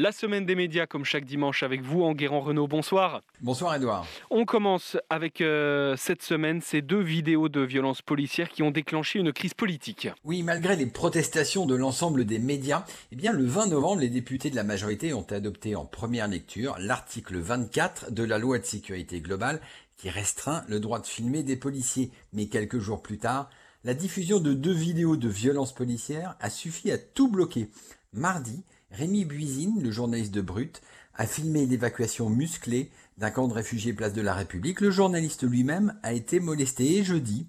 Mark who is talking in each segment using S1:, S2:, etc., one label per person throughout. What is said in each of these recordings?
S1: La semaine des médias, comme chaque dimanche avec vous, Enguerrand Renault. Bonsoir.
S2: Bonsoir Edouard.
S1: On commence avec euh, cette semaine ces deux vidéos de violences policières qui ont déclenché une crise politique.
S2: Oui, malgré les protestations de l'ensemble des médias, eh bien le 20 novembre, les députés de la majorité ont adopté en première lecture l'article 24 de la loi de sécurité globale qui restreint le droit de filmer des policiers. Mais quelques jours plus tard, la diffusion de deux vidéos de violences policières a suffi à tout bloquer. Mardi, Rémi Buisine, le journaliste de Brut, a filmé l'évacuation musclée d'un camp de réfugiés place de la République. Le journaliste lui-même a été molesté et jeudi,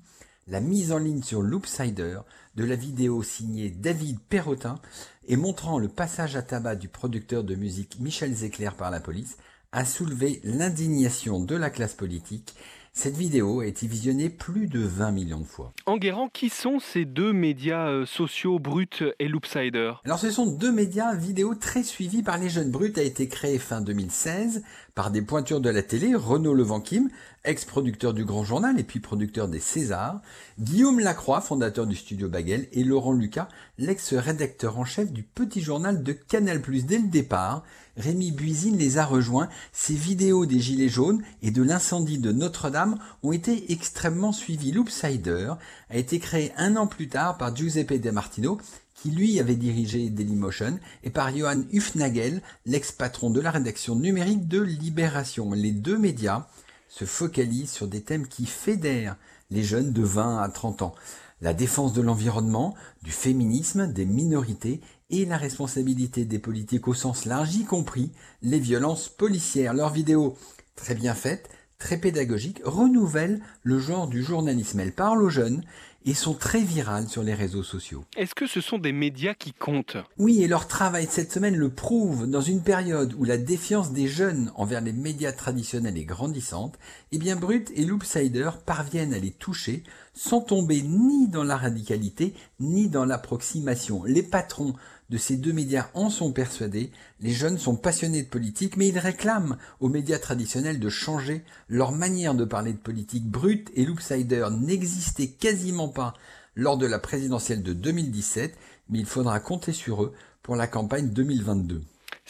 S2: la mise en ligne sur Loopsider de la vidéo signée David Perrotin et montrant le passage à tabac du producteur de musique Michel Zecler par la police a soulevé l'indignation de la classe politique cette vidéo a été visionnée plus de 20 millions de fois.
S1: Enguerrand, qui sont ces deux médias euh, sociaux, Brut et Loopsider
S2: Alors ce sont deux médias vidéo très suivis par les jeunes. Brut a été créé fin 2016 par des pointures de la télé, Renaud Levanquim, ex-producteur du Grand Journal et puis producteur des Césars, Guillaume Lacroix, fondateur du studio Bagel, et Laurent Lucas, l'ex-rédacteur en chef du petit journal de Canal+. Dès le départ, Rémi Buisine les a rejoints. Ces vidéos des Gilets jaunes et de l'incendie de Notre-Dame ont été extrêmement suivies. Loopsider a été créé un an plus tard par Giuseppe De Martino, qui lui avait dirigé Dailymotion, et par Johan Hufnagel, l'ex-patron de la rédaction numérique de Libération. Les deux médias se focalisent sur des thèmes qui fédèrent les jeunes de 20 à 30 ans. La défense de l'environnement, du féminisme, des minorités et la responsabilité des politiques au sens large, y compris les violences policières. Leurs vidéos, très bien faites, très pédagogiques, renouvellent le genre du journalisme. Elles parlent aux jeunes et sont très virales sur les réseaux sociaux.
S1: Est-ce que ce sont des médias qui comptent?
S2: Oui, et leur travail cette semaine le prouve. Dans une période où la défiance des jeunes envers les médias traditionnels est grandissante, eh bien Brut et Loopsider parviennent à les toucher sans tomber ni dans la radicalité ni dans l'approximation. Les patrons de ces deux médias en sont persuadés. Les jeunes sont passionnés de politique, mais ils réclament aux médias traditionnels de changer leur manière de parler de politique. Brut et Loopsider n'existaient quasiment pas lors de la présidentielle de 2017, mais il faudra compter sur eux pour la campagne 2022.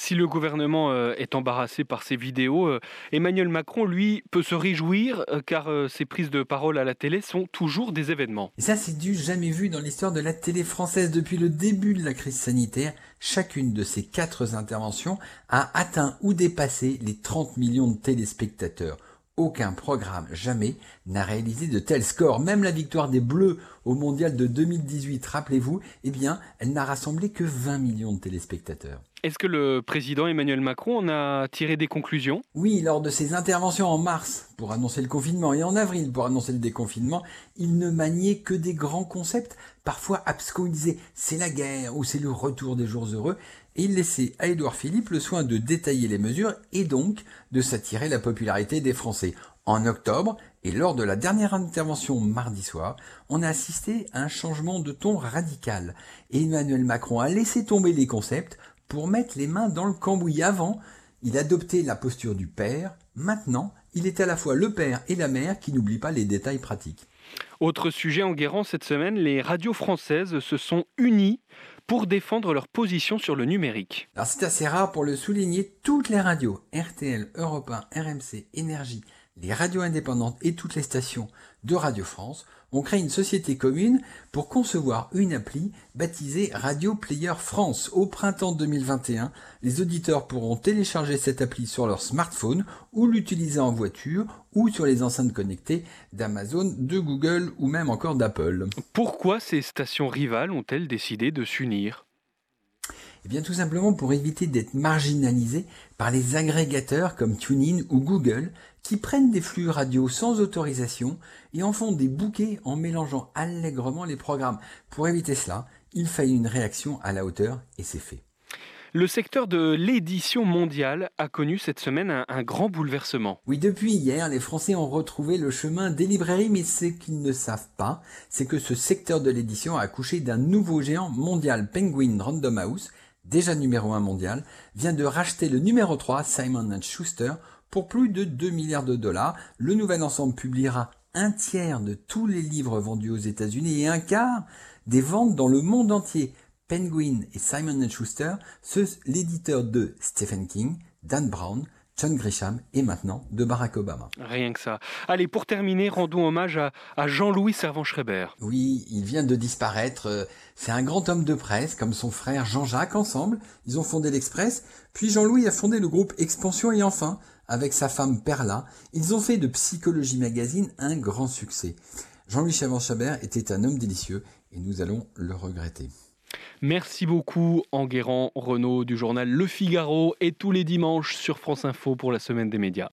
S1: Si le gouvernement euh, est embarrassé par ces vidéos, euh, Emmanuel Macron, lui, peut se réjouir euh, car ses prises de parole à la télé sont toujours des événements.
S2: Et ça, c'est du jamais vu dans l'histoire de la télé française depuis le début de la crise sanitaire. Chacune de ces quatre interventions a atteint ou dépassé les 30 millions de téléspectateurs. Aucun programme jamais n'a réalisé de tels scores. Même la victoire des Bleus au Mondial de 2018, rappelez-vous, eh bien, elle n'a rassemblé que 20 millions de téléspectateurs.
S1: Est-ce que le président Emmanuel Macron en a tiré des conclusions?
S2: Oui, lors de ses interventions en mars pour annoncer le confinement et en avril pour annoncer le déconfinement, il ne maniait que des grands concepts, parfois abscons. C'est la guerre ou c'est le retour des jours heureux et il laissait à Édouard Philippe le soin de détailler les mesures et donc de s'attirer la popularité des Français. En octobre, et lors de la dernière intervention mardi soir, on a assisté à un changement de ton radical. Et Emmanuel Macron a laissé tomber les concepts pour mettre les mains dans le cambouis. Avant, il adoptait la posture du père. Maintenant, il est à la fois le père et la mère qui n'oublient pas les détails pratiques.
S1: Autre sujet en guérant cette semaine, les radios françaises se sont unies pour défendre leur position sur le numérique.
S2: Alors c'est assez rare pour le souligner, toutes les radios, RTL, Europe 1, RMC, Énergie, les radios indépendantes et toutes les stations de Radio France ont créé une société commune pour concevoir une appli baptisée Radio Player France. Au printemps 2021, les auditeurs pourront télécharger cette appli sur leur smartphone ou l'utiliser en voiture ou sur les enceintes connectées d'Amazon, de Google ou même encore d'Apple.
S1: Pourquoi ces stations rivales ont-elles décidé de s'unir?
S2: Eh bien tout simplement pour éviter d'être marginalisés par les agrégateurs comme TuneIn ou Google qui prennent des flux radio sans autorisation et en font des bouquets en mélangeant allègrement les programmes. Pour éviter cela, il fallait une réaction à la hauteur et c'est fait.
S1: Le secteur de l'édition mondiale a connu cette semaine un, un, grand bouleversement.
S2: Oui, depuis hier, les Français ont retrouvé le chemin des librairies, mais ce qu'ils ne savent pas, c'est que ce secteur de l'édition a accouché d'un nouveau géant mondial, Penguin Random House, déjà numéro 1 mondial, vient de racheter le numéro 3, Simon Schuster, pour plus de 2 milliards de dollars. Le nouvel ensemble publiera un tiers de tous les livres vendus aux États-Unis et un quart des ventes dans le monde entier. Penguin et Simon Schuster, l'éditeur de Stephen King, Dan Brown, John Grisham et maintenant de Barack Obama.
S1: Rien que ça. Allez, pour terminer, rendons hommage à, Jean-Louis Servan-Schreiber.
S2: Oui, il vient de disparaître. C'est un grand homme de presse, comme son frère Jean-Jacques ensemble. Ils ont fondé l'Express. Puis Jean-Louis a fondé le groupe Expansion et enfin, avec sa femme Perla, ils ont fait de Psychologie Magazine un grand succès. Jean-Louis Servan-Schreiber était un homme délicieux et nous allons le regretter.
S1: Merci beaucoup Enguerrand Renaud du journal Le Figaro et tous les dimanches sur France Info pour la semaine des médias.